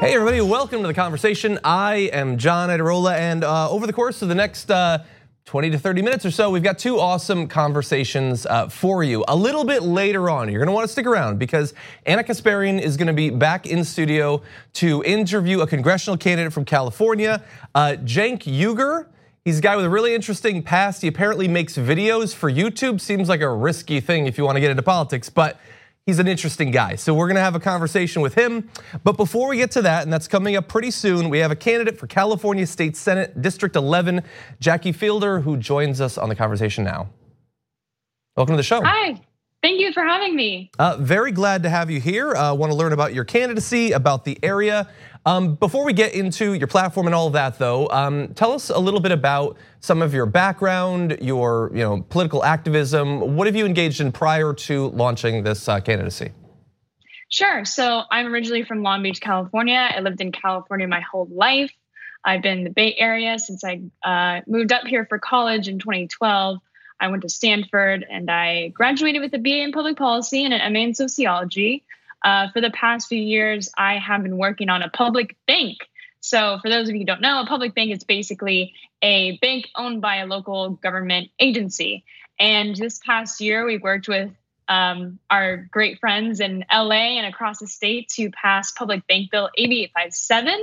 Hey, everybody, welcome to the conversation. I am John Iadarola, and uh, over the course of the next uh, 20 to 30 minutes or so, we've got two awesome conversations uh, for you. A little bit later on, you're gonna wanna stick around because Ana Kasparian is gonna be back in studio to interview a congressional candidate from California, uh, Cenk Uygur. He's a guy with a really interesting past. He apparently makes videos for YouTube. Seems like a risky thing if you wanna get into politics, but he's an interesting guy. So we're gonna have a conversation with him. But before we get to that, and that's coming up pretty soon, we have a candidate for California State Senate District 11, Jackie Fielder, who joins us on the conversation now. Welcome to the show. Hi. Thank you for having me. Uh, very glad to have you here. Uh, Want to learn about your candidacy, about the area. Um, before we get into your platform and all of that, though, um, tell us a little bit about some of your background, your you know political activism. What have you engaged in prior to launching this uh, candidacy? Sure. So I'm originally from Long Beach, California. I lived in California my whole life. I've been in the Bay Area since I uh, moved up here for college in 2012. I went to Stanford and I graduated with a BA in public policy and an MA in sociology. Uh, for the past few years, I have been working on a public bank. So, for those of you who don't know, a public bank is basically a bank owned by a local government agency. And this past year, we worked with um, our great friends in LA and across the state to pass Public Bank Bill AB 857,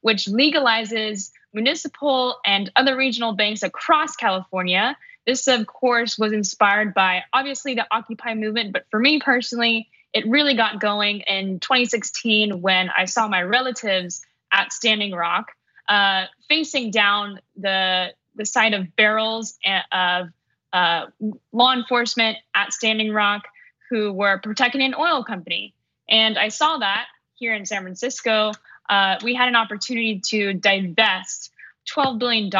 which legalizes municipal and other regional banks across California this, of course, was inspired by obviously the Occupy movement, but for me personally, it really got going in 2016 when I saw my relatives at Standing Rock uh, facing down the the side of barrels of uh, law enforcement at Standing Rock who were protecting an oil company. And I saw that here in San Francisco. Uh, we had an opportunity to divest $12 billion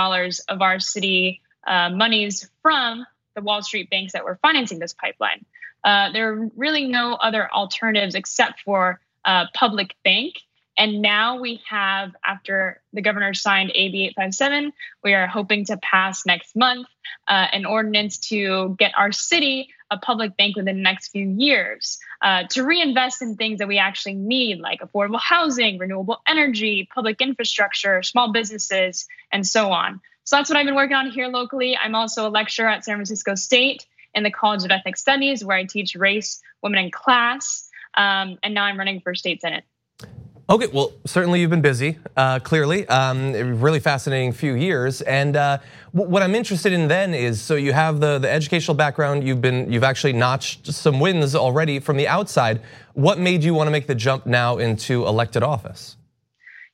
of our city uh, monies from the Wall Street banks that were financing this pipeline. Uh, there are really no other alternatives except for a public bank. And now we have, after the governor signed AB 857, we are hoping to pass next month uh, an ordinance to get our city a public bank within the next few years uh, to reinvest in things that we actually need, like affordable housing, renewable energy, public infrastructure, small businesses, and so on. So that's what I've been working on here locally. I'm also a lecturer at San Francisco State in the College of Ethnic Studies, where I teach race, women, and class. Um, and now I'm running for state senate. Okay, well, certainly you've been busy, uh, clearly. Um, really fascinating few years. And uh, what I'm interested in then is, so you have the, the educational background, you've been, you've actually notched some wins already from the outside. What made you want to make the jump now into elected office?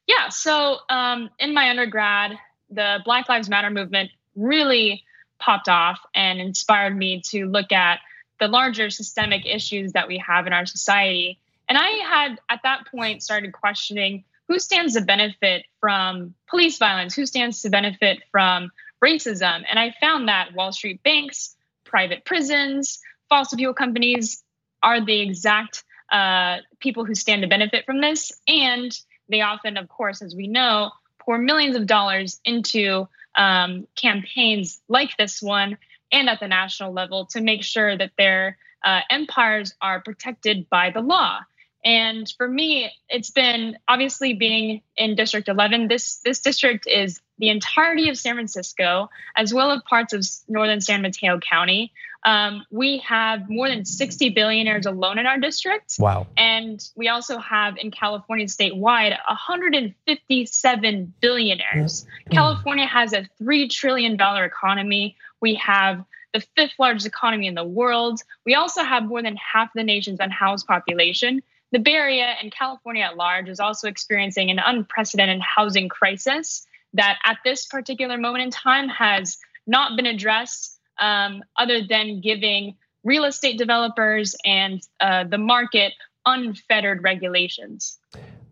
Yeah, so um, in my undergrad, the Black Lives Matter movement really popped off and inspired me to look at the larger systemic issues that we have in our society. And I had at that point started questioning who stands to benefit from police violence, who stands to benefit from racism. And I found that Wall Street banks, private prisons, fossil fuel companies are the exact uh, people who stand to benefit from this. And they often, of course, as we know, pour millions of dollars into um, campaigns like this one and at the national level to make sure that their uh, empires are protected by the law. And for me, it's been obviously being in District 11. This this district is the entirety of San Francisco, as well as parts of northern San Mateo County. Um, we have more than 60 billionaires alone in our district. Wow. And we also have in California statewide 157 billionaires. Mm-hmm. California has a $3 trillion economy. We have the fifth largest economy in the world. We also have more than half the nation's unhoused population. The Bay Area and California at large is also experiencing an unprecedented housing crisis that at this particular moment in time has not been addressed um, other than giving real estate developers and uh, the market unfettered regulations.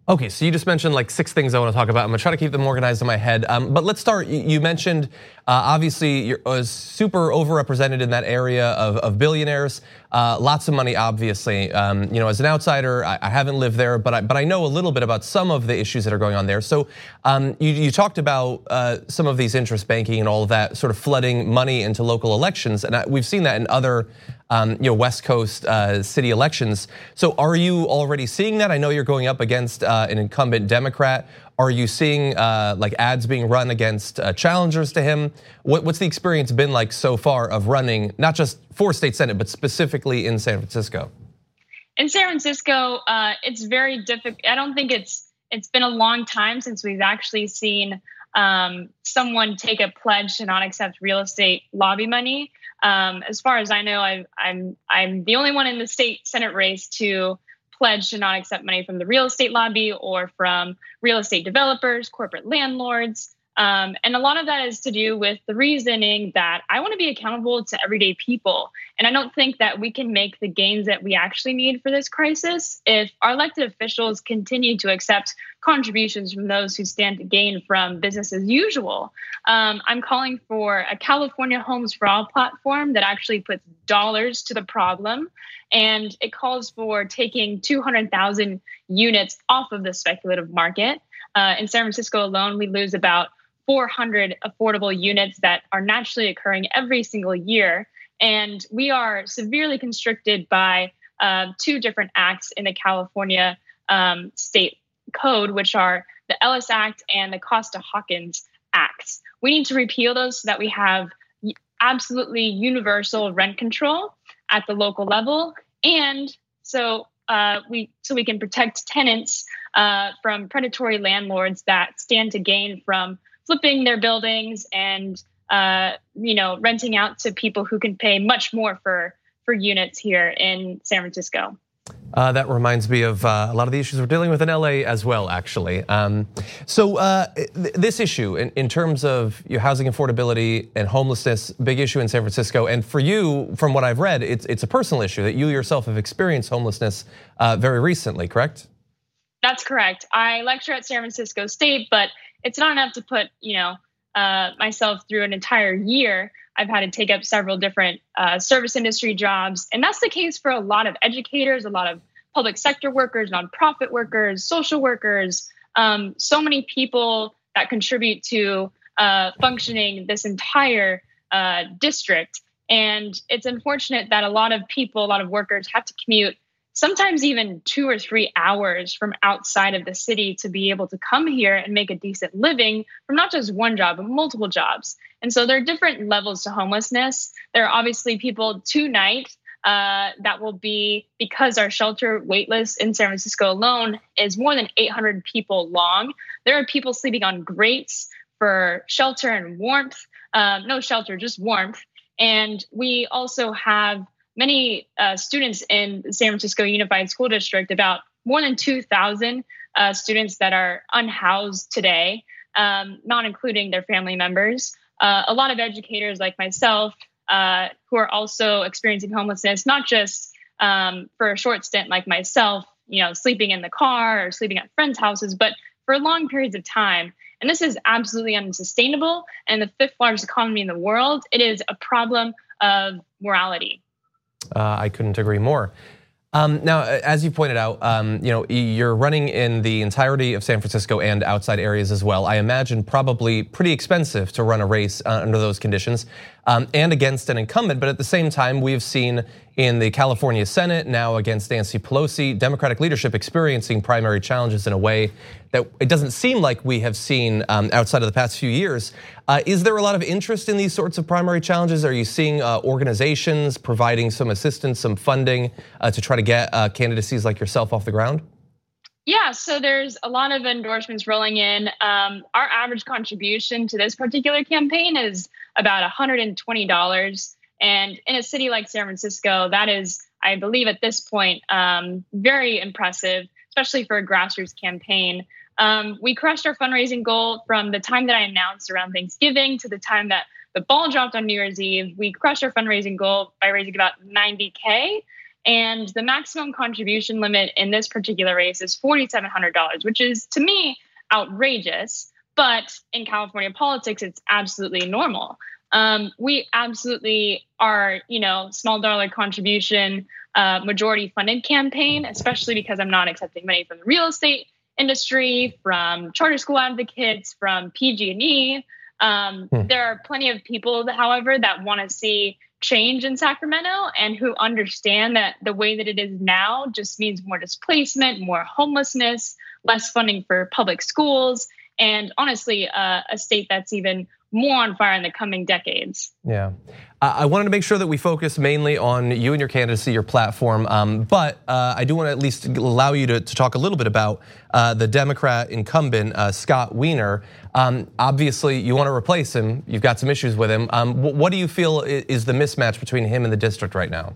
Okay, so you just mentioned like six things I want to talk about. I'm gonna try to keep them organized in my head. Um, but let's start. You mentioned uh, obviously you're uh, super overrepresented in that area of, of billionaires. Uh, lots of money, obviously. Um, you know, as an outsider, I, I, haven't lived there, but I, but I know a little bit about some of the issues that are going on there. So um, you, you, talked about uh, some of these interest banking and all of that sort of flooding money into local elections, and I, we've seen that in other um, you know, West Coast uh, city elections. So are you already seeing that? I know you're going up against uh, an incumbent Democrat. Are you seeing uh, like ads being run against uh, challengers to him? What, what's the experience been like so far of running, not just for state senate, but specifically in San Francisco? In San Francisco, uh, it's very difficult. I don't think it's it's been a long time since we've actually seen um, someone take a pledge to not accept real estate lobby money. Um, as far as I know, i am I'm, I'm the only one in the state senate race to pledge to not accept money from the real estate lobby or from real estate developers, corporate landlords. Um, and a lot of that is to do with the reasoning that I want to be accountable to everyday people. And I don't think that we can make the gains that we actually need for this crisis if our elected officials continue to accept contributions from those who stand to gain from business as usual. Um, I'm calling for a California Homes for All platform that actually puts dollars to the problem. And it calls for taking 200,000 units off of the speculative market. Uh, in San Francisco alone, we lose about 400 affordable units that are naturally occurring every single year. And we are severely constricted by uh, two different acts in the California um, state code, which are the Ellis Act and the Costa Hawkins Acts. We need to repeal those so that we have absolutely universal rent control at the local level, and so uh, we so we can protect tenants uh, from predatory landlords that stand to gain from flipping their buildings and uh, you know renting out to people who can pay much more for for units here in San Francisco. Uh, that reminds me of uh, a lot of the issues we're dealing with in LA as well, actually. Um, so uh, th this issue, in, in, terms of your housing affordability and homelessness, big issue in San Francisco. And for you, from what I've read, it's it's a personal issue that you yourself have experienced homelessness uh, very recently, correct? That's correct. I lecture at San Francisco State, but it's not enough to put you know uh, myself through an entire year. I've had to take up several different uh, service industry jobs, and that's the case for a lot of educators, a lot of public sector workers, nonprofit workers, social workers, um, so many people that contribute to uh, functioning this entire uh, district. And it's unfortunate that a lot of people, a lot of workers have to commute sometimes even two or three hours from outside of the city to be able to come here and make a decent living from not just one job, but multiple jobs. And so there are different levels to homelessness. There are obviously people tonight uh, that will be because our shelter waitlist in San Francisco alone is more than 800 people long. There are people sleeping on grates for shelter and warmth. Um, no shelter, just warmth. And we also have many uh, students in San Francisco Unified School District, about more than 2,000 uh, students that are unhoused today, um, not including their family members. Uh, a lot of educators like myself uh, who are also experiencing homelessness, not just um, for a short stint like myself, you know, sleeping in the car or sleeping at friends' houses, but for long periods of time. And this is absolutely unsustainable. And the fifth largest economy in the world, it is a problem of morality. Uh, I couldn't agree more. Um, now, as you pointed out, um, you know you're running in the entirety of San Francisco and outside areas as well. I imagine probably pretty expensive to run a race uh, under those conditions um, and against an incumbent. But at the same time, we've seen in the California Senate now against Nancy Pelosi, Democratic leadership experiencing primary challenges in a way that it doesn't seem like we have seen um, outside of the past few years. Uh, is there a lot of interest in these sorts of primary challenges? Are you seeing uh, organizations providing some assistance, some funding uh, to try to get candidacies like yourself off the ground? Yeah, so there's a lot of endorsements rolling in. Um, our average contribution to this particular campaign is about $120. And in a city like San Francisco, that is, I believe at this point, um, very impressive, especially for a grassroots campaign. Um, we crushed our fundraising goal from the time that I announced around Thanksgiving to the time that the ball dropped on New Year's Eve. We crushed our fundraising goal by raising about 90K. And the maximum contribution limit in this particular race is $4,700, which is to me outrageous. But in California politics, it's absolutely normal. Um, we absolutely are, you know, small dollar contribution, uh, majority funded campaign, especially because I'm not accepting money from the real estate industry, from charter school advocates, from PG&E. Um, hmm. There are plenty of people, however, that want to see change in Sacramento and who understand that the way that it is now just means more displacement, more homelessness, less funding for public schools, and honestly, uh, a state that's even more on fire in the coming decades. Yeah. I wanted to make sure that we focus mainly on you and your candidacy, your platform, um, but uh, I do want to at least allow you to, to talk a little bit about uh, the Democrat incumbent, uh, Scott Wiener. Um, obviously, you want to replace him. You've got some issues with him. Um, what do you feel is the mismatch between him and the district right now?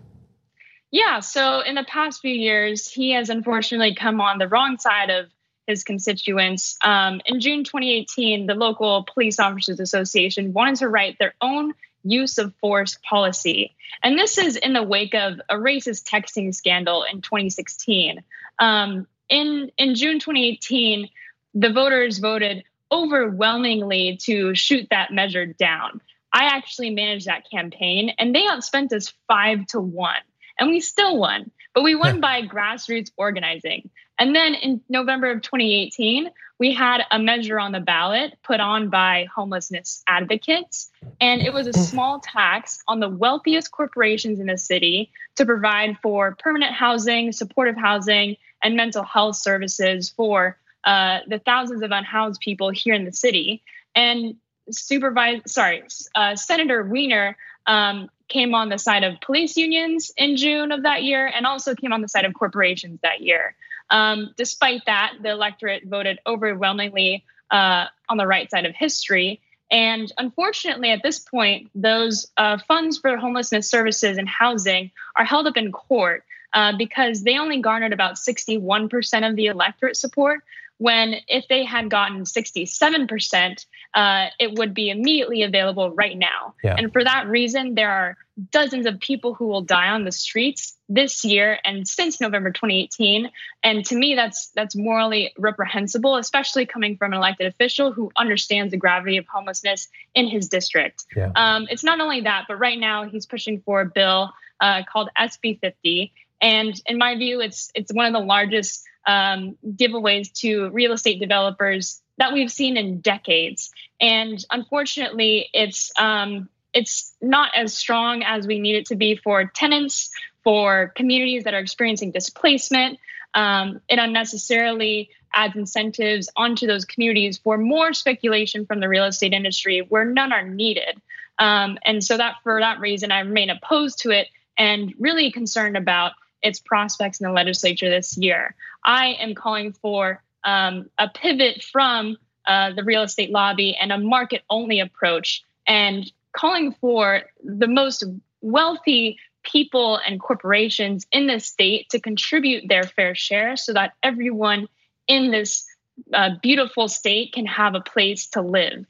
Yeah, so in the past few years, he has unfortunately come on the wrong side of his constituents. Um, in June 2018, the local police officers association wanted to write their own use of force policy. And this is in the wake of a racist texting scandal in 2016. Um, in, in June 2018, the voters voted overwhelmingly to shoot that measure down. I actually managed that campaign, and they outspent us five to one, and we still won. But we won by grassroots organizing. And then in November of 2018, we had a measure on the ballot put on by homelessness advocates. And it was a small tax on the wealthiest corporations in the city to provide for permanent housing, supportive housing, and mental health services for uh, the thousands of unhoused people here in the city. And supervise, sorry, uh, Senator Wiener um, came on the side of police unions in June of that year and also came on the side of corporations that year. Um, despite that, the electorate voted overwhelmingly uh, on the right side of history. And unfortunately, at this point, those uh, funds for homelessness services and housing are held up in court uh, because they only garnered about 61% of the electorate support, when if they had gotten 67%, uh, it would be immediately available right now. Yeah. And for that reason, there are dozens of people who will die on the streets this year and since November 2018. And to me, that's that's morally reprehensible, especially coming from an elected official who understands the gravity of homelessness in his district. Yeah. Um, it's not only that, but right now he's pushing for a bill uh, called SB 50. And in my view, it's it's one of the largest um, giveaways to real estate developers that we've seen in decades. And unfortunately, it's um, it's not as strong as we need it to be for tenants, for communities that are experiencing displacement. Um, it unnecessarily adds incentives onto those communities for more speculation from the real estate industry where none are needed. Um, and so that for that reason, I remain opposed to it and really concerned about its prospects in the legislature this year. I am calling for um, a pivot from uh, the real estate lobby and a market only approach and calling for the most wealthy people and corporations in this state to contribute their fair share so that everyone in this uh, beautiful state can have a place to live.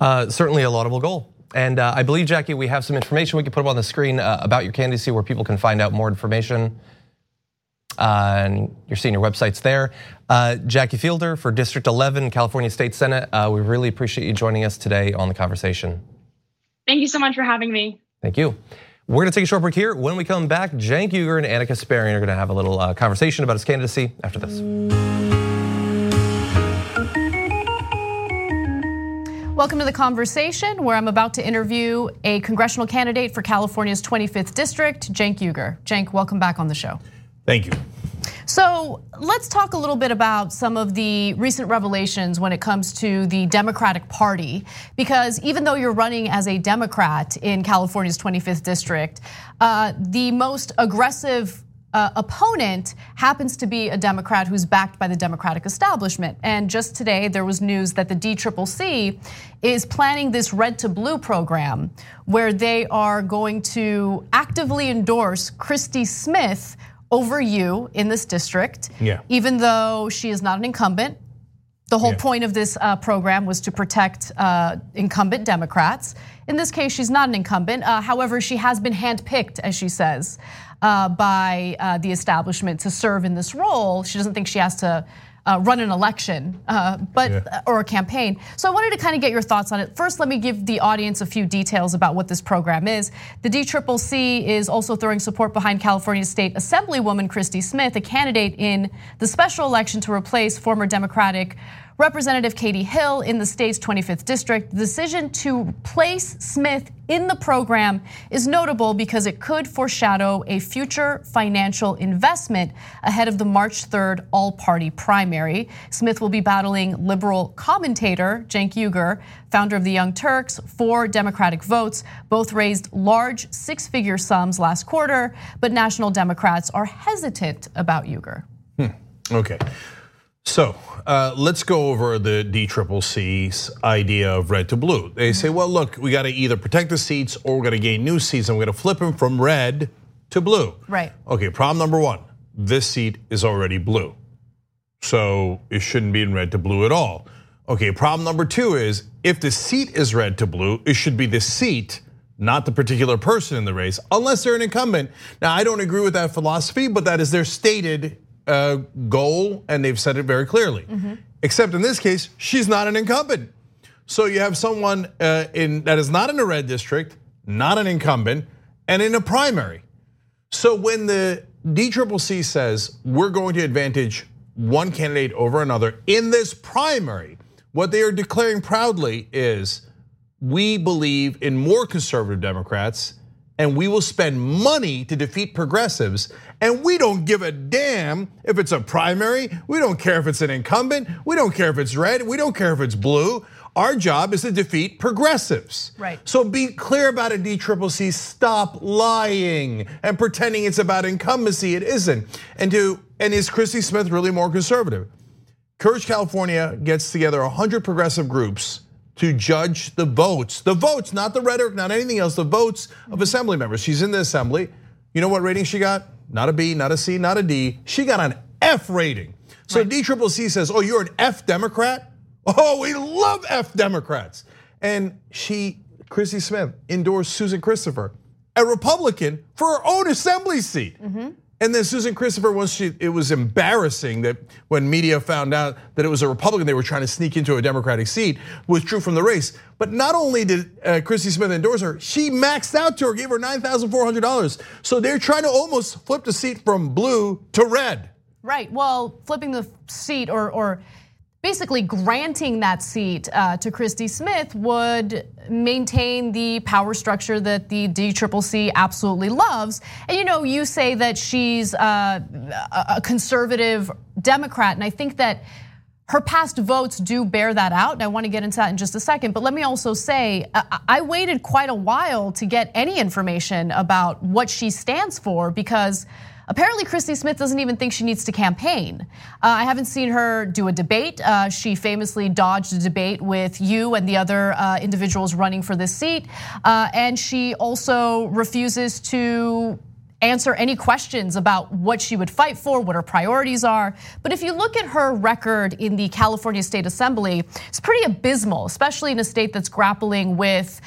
Uh, certainly a laudable goal. And uh, I believe, Jackie, we have some information we can put up on the screen uh, about your candidacy where people can find out more information. Uh, and you're seeing your websites there. Uh, Jackie Fielder for District 11, California State Senate. Uh, we really appreciate you joining us today on the conversation. Thank you so much for having me. Thank you. We're going to take a short break here. When we come back, Cenk Uygur and Ana Kasparian are going to have a little uh, conversation about his candidacy after this. Welcome to the conversation where I'm about to interview a congressional candidate for California's 25th district, Cenk Uygur. Cenk, welcome back on the show. Thank you. So let's talk a little bit about some of the recent revelations when it comes to the Democratic Party. Because even though you're running as a Democrat in California's 25th district, uh, the most aggressive opponent happens to be a Democrat who's backed by the Democratic establishment. And just today, there was news that the DCCC is planning this red to blue program where they are going to actively endorse Christy Smith over you in this district, yeah. even though she is not an incumbent. The whole yeah. point of this uh, program was to protect uh, incumbent Democrats. In this case, she's not an incumbent. Uh, however, she has been handpicked, as she says, by the establishment to serve in this role. She doesn't think she has to uh, run an election, uh, but yeah. or a campaign. So I wanted to kind of get your thoughts on it. First, let me give the audience a few details about what this program is. The DCCC is also throwing support behind California State Assemblywoman Christy Smith, a candidate in the special election to replace former Democratic Representative Katie Hill in the state's 25th district, the decision to place Smith in the program is notable because it could foreshadow a future financial investment ahead of the March 3rd all party primary. Smith will be battling liberal commentator Cenk Uygur, founder of the Young Turks, for Democratic votes. Both raised large six figure sums last quarter, but national Democrats are hesitant about Uygur. Hmm. Okay. So uh, let's go over the DCCC's idea of red to blue. They say, well, look, we got to either protect the seats or we're going to gain new seats and we're going to flip them from red to blue. Right. Okay, problem number one this seat is already blue. So it shouldn't be in red to blue at all. Okay, problem number two is if the seat is red to blue, it should be the seat, not the particular person in the race, unless they're an incumbent. Now, I don't agree with that philosophy, but that is their stated uh, goal, and they've said it very clearly. Mm-hmm. Except in this case, she's not an incumbent. So you have someone uh, in that is not in a red district, not an incumbent, and in a primary. So when the DCCC says we're going to advantage one candidate over another in this primary, what they are declaring proudly is we believe in more conservative Democrats and we will spend money to defeat progressives. And we don't give a damn if it's a primary. We don't care if it's an incumbent. We don't care if it's red. We don't care if it's blue. Our job is to defeat progressives. Right. So be clear about it, DCCC. Stop lying and pretending it's about incumbency. It isn't. And to and is Christy Smith really more conservative? Courage California gets together 100 progressive groups to judge the votes. The votes, not the rhetoric, not anything else, the votes of assembly members. She's in the assembly. You know what rating she got? Not a B, not a C, not a D. She got an F rating. So right. DCCC says, oh, you're an F Democrat? Oh, we love F Democrats. And she, Chrissy Smith, endorsed Susan Christopher, a Republican, for her own assembly seat. Mm -hmm. And then Susan Christopher, once she, it was embarrassing that when media found out that it was a Republican, they were trying to sneak into a Democratic seat, withdrew from the race. But not only did uh, Christy Smith endorse her, she maxed out to her, gave her $9,400. So they're trying to almost flip the seat from blue to red. Right, well, flipping the seat or, or basically granting that seat uh, to Christy Smith would maintain the power structure that the DCCC absolutely loves. And you know, you say that she's uh, a conservative Democrat, and I think that her past votes do bear that out. And I want to get into that in just a second. But let me also say, I waited quite a while to get any information about what she stands for because Apparently, Christy Smith doesn't even think she needs to campaign. Uh, I haven't seen her do a debate. Uh, she famously dodged a debate with you and the other uh, individuals running for this seat. And she also refuses to answer any questions about what she would fight for, what her priorities are. But if you look at her record in the California State Assembly, it's pretty abysmal, especially in a state that's grappling with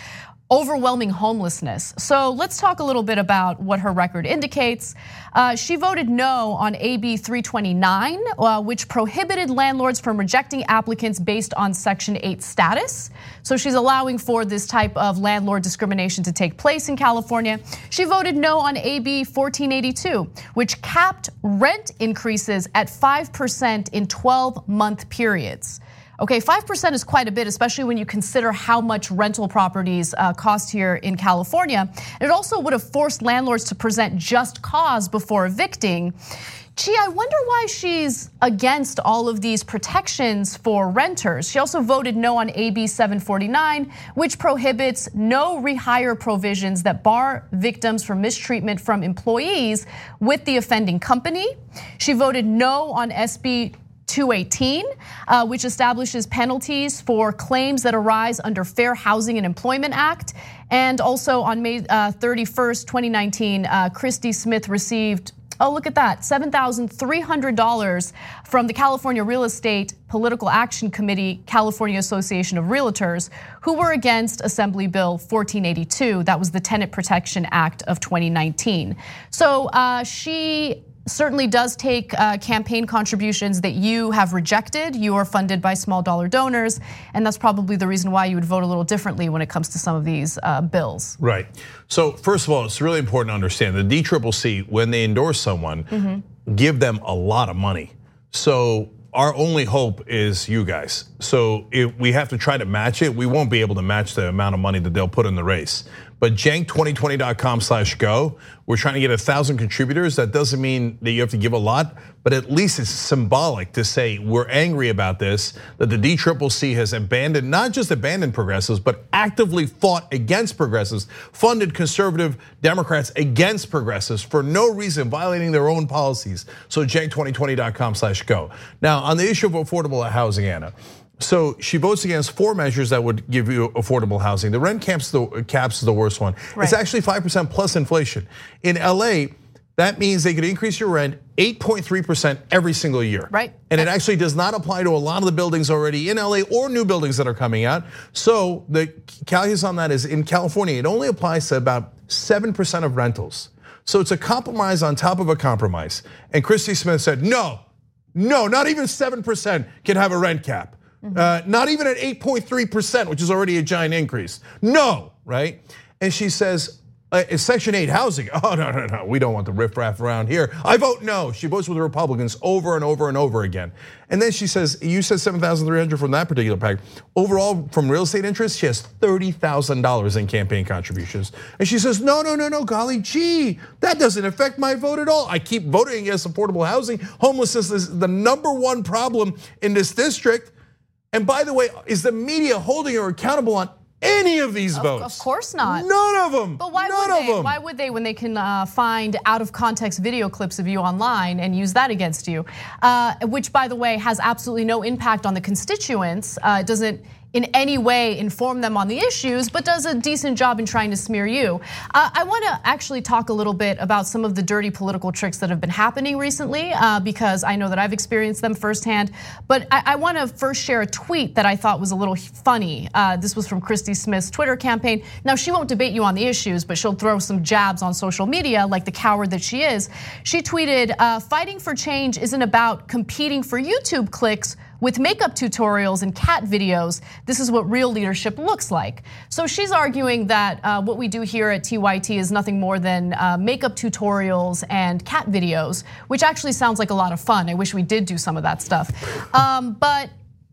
overwhelming homelessness. So let's talk a little bit about what her record indicates. Uh, she voted no on AB 329, uh, which prohibited landlords from rejecting applicants based on Section 8 status. So she's allowing for this type of landlord discrimination to take place in California. She voted no on AB 1482, which capped rent increases at 5% in 12 month periods. Okay, 5% is quite a bit, especially when you consider how much rental properties uh, cost here in California. It also would have forced landlords to present just cause before evicting. Gee, I wonder why she's against all of these protections for renters. She also voted no on AB 749, which prohibits no rehire provisions that bar victims from mistreatment from employees with the offending company. She voted no on SB 218, uh, which establishes penalties for claims that arise under Fair Housing and Employment Act. And also on May 31st, uh, 2019, uh, Christy Smith received Oh, look at that. $7,300 from the California Real Estate Political Action Committee, California Association of Realtors, who were against Assembly Bill 1482. That was the Tenant Protection Act of 2019. So she certainly does take uh, campaign contributions that you have rejected. You are funded by small dollar donors, and that's probably the reason why you would vote a little differently when it comes to some of these uh, bills. Right. So first of all, it's really important to understand the DCCC when they endorse someone, mm-hmm. give them a lot of money. So our only hope is you guys. So if we have to try to match it, we won't be able to match the amount of money that they'll put in the race. But cenk2020.com slash go, we're trying to get a thousand contributors. That doesn't mean that you have to give a lot, but at least it's symbolic to say we're angry about this, that the DCCC has abandoned, not just abandoned progressives, but actively fought against progressives, funded conservative Democrats against progressives for no reason, violating their own policies. So cenk2020.com slash go. Now, on the issue of affordable housing, Ana, so she votes against four measures that would give you affordable housing. The rent caps the caps is the worst one. Right. It's actually five percent plus inflation. In LA, that means they could increase your rent 8.3% every single year. Right. And it actually does not apply to a lot of the buildings already in LA or new buildings that are coming out. So the calculus on that is in California, it only applies to about 7% of rentals. So it's a compromise on top of a compromise. And Christy Smith said, no, no, not even 7% can have a rent cap. Uh, not even at 8.3%, which is already a giant increase. No, right? And she says, uh, Section 8 housing. Oh, no, no, no. We don't want the riffraff around here. I vote no. She votes with the Republicans over and over and over again. And then she says, You said 7,300 from that particular pack. Overall, from real estate interest, she has $30,000 in campaign contributions. And she says, No, no, no, no, golly gee, that doesn't affect my vote at all. I keep voting against affordable housing. Homelessness is the number one problem in this district. And by the way, is the media holding her accountable on any of these votes? Of course not. None of them. But why None would they? Why would they when they can uh, find out of context video clips of you online and use that against you? Uh, which, by the way, has absolutely no impact on the constituents. Uh, it doesn't in any way inform them on the issues, but does a decent job in trying to smear you. Uh, I want to actually talk a little bit about some of the dirty political tricks that have been happening recently, uh, because I know that I've experienced them firsthand. But I, want to first share a tweet that I thought was a little funny. Uh, this was from Christy Smith's Twitter campaign. Now, she won't debate you on the issues, but she'll throw some jabs on social media like the coward that she is. She tweeted, fighting for change isn't about competing for YouTube clicks with makeup tutorials and cat videos, this is what real leadership looks like. So she's arguing that uh, what we do here at TYT is nothing more than uh, makeup tutorials and cat videos, which actually sounds like a lot of fun. I wish we did do some of that stuff. Um, but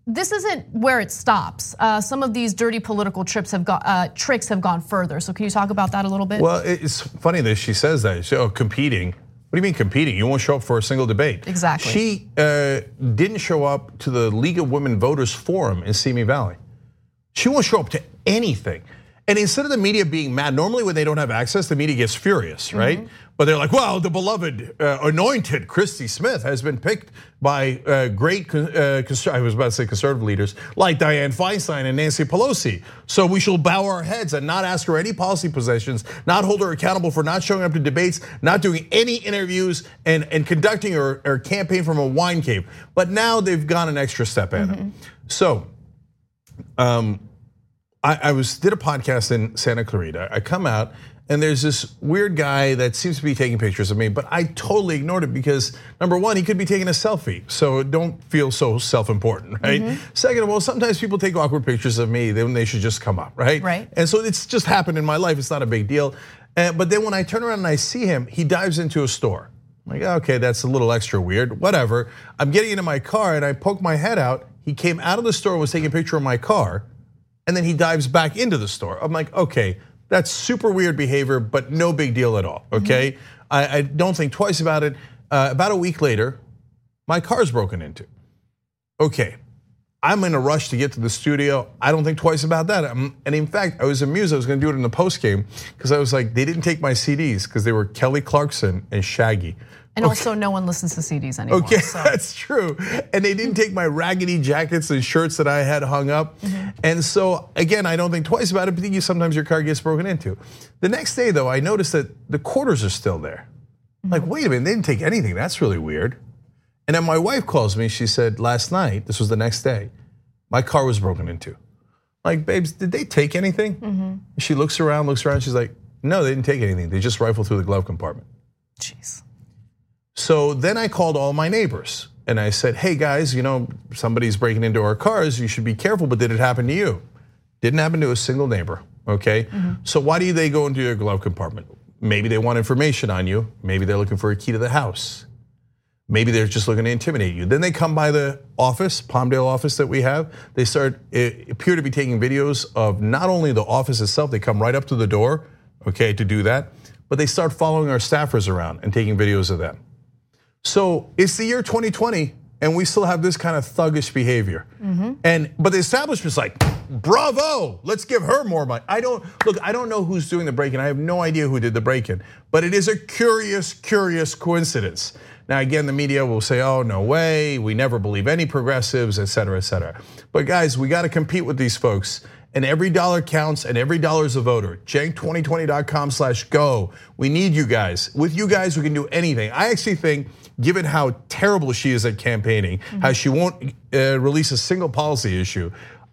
this isn't where it stops. Uh, some of these dirty political trips have got, uh, tricks have gone further. So can you talk about that a little bit? Well, it's funny that she says that. So competing what do you mean competing? You won't show up for a single debate. Exactly. She uh, didn't show up to the League of Women Voters Forum in Simi Valley. She won't show up to anything. And instead of the media being mad, normally when they don't have access, the media gets furious, right? Mm-hmm. But they're like, well, the beloved uh, anointed Christy Smith has been picked by uh, great, uh, I was about to say conservative leaders like Dianne Feinstein and Nancy Pelosi. So we shall bow our heads and not ask her any policy positions, not hold her accountable for not showing up to debates, not doing any interviews, and, and conducting her, her campaign from a wine cave. But now they've gone an extra step at mm-hmm. So, um, I, I was did a podcast in Santa Clarita. I come out and there's this weird guy that seems to be taking pictures of me, but I totally ignored it because number one, he could be taking a selfie, so don't feel so self-important, right? Mm-hmm. Second of all, sometimes people take awkward pictures of me, then they should just come up, right? Right. And so it's just happened in my life. It's not a big deal. But then when I turn around and I see him, he dives into a store. I'm like, okay, that's a little extra weird. Whatever. I'm getting into my car and I poke my head out. He came out of the store and was taking a picture of my car and then he dives back into the store. I'm like, okay, that's super weird behavior, but no big deal at all. Mm-hmm. Okay, mm-hmm. I, I, don't think twice about it. Uh, about a week later, my car's broken into. Okay, I'm in a rush to get to the studio. I don't think twice about that. and in fact, I was amused. I was going to do it in the post game because I was like, they didn't take my CDs because they were Kelly Clarkson and Shaggy. And okay. also, no one listens to CDs anymore. Okay, so. that's true. And they didn't take my raggedy jackets and shirts that I had hung up. Mm-hmm. And so, again, I don't think twice about it, but you, sometimes your car gets broken into. The next day, though, I noticed that the quarters are still there. Mm-hmm. Like, wait a minute, they didn't take anything. That's really weird. And then my wife calls me. She said, last night, this was the next day, my car was broken into. Like, babes, did they take anything? Mm-hmm. She looks around, looks around. She's like, no, they didn't take anything. They just rifled through the glove compartment. Jeez. So then I called all my neighbors and I said, hey guys, you know, somebody's breaking into our cars. You should be careful, but did it happen to you? Didn't happen to a single neighbor, okay? Mm-hmm. So why do they go into your glove compartment? Maybe they want information on you. Maybe they're looking for a key to the house. Maybe they're just looking to intimidate you. Then they come by the office, Palmdale office that we have. They start appear to be taking videos of not only the office itself, they come right up to the door, okay, to do that, but they start following our staffers around and taking videos of them. So it's the year 2020, and we still have this kind of thuggish behavior. Mm-hmm. And but the establishment's like, bravo, let's give her more money. I don't look, I don't know who's doing the break-in. I have no idea who did the break-in, but it is a curious, curious coincidence now, again, the media will say, oh, no way, we never believe any progressives, et cetera, et cetera. But guys, we gotta compete with these folks. And every dollar counts and every dollar is a voter. Cenk2020.com slash go. We need you guys. With you guys, we can do anything. I actually think, given how terrible she is at campaigning, mm-hmm. how she won't uh, release a single policy issue,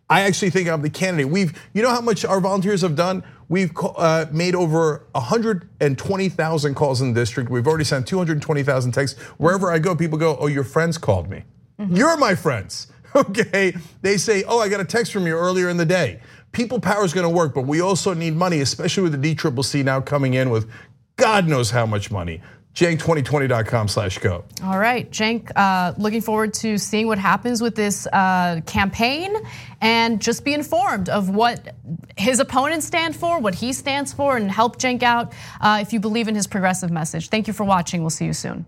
I actually think I'm the candidate. We've, you know how much our volunteers have done? We've uh, made over 120,000 calls in the district. We've already sent 220,000 texts. Wherever I go, people go, "Oh, your friends called me. Mm-hmm. You're my friends." Okay? They say, "Oh, I got a text from you earlier in the day." People power is going to work, but we also need money, especially with the DCCC now coming in with God knows how much money. Cenk2020.com slash go. All right, Cenk, uh, looking forward to seeing what happens with this uh, campaign and just be informed of what his opponents stand for, what he stands for, and help Cenk out uh, if you believe in his progressive message. Thank you for watching. We'll see you soon.